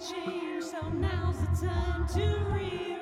change, so now's the time to rearrange.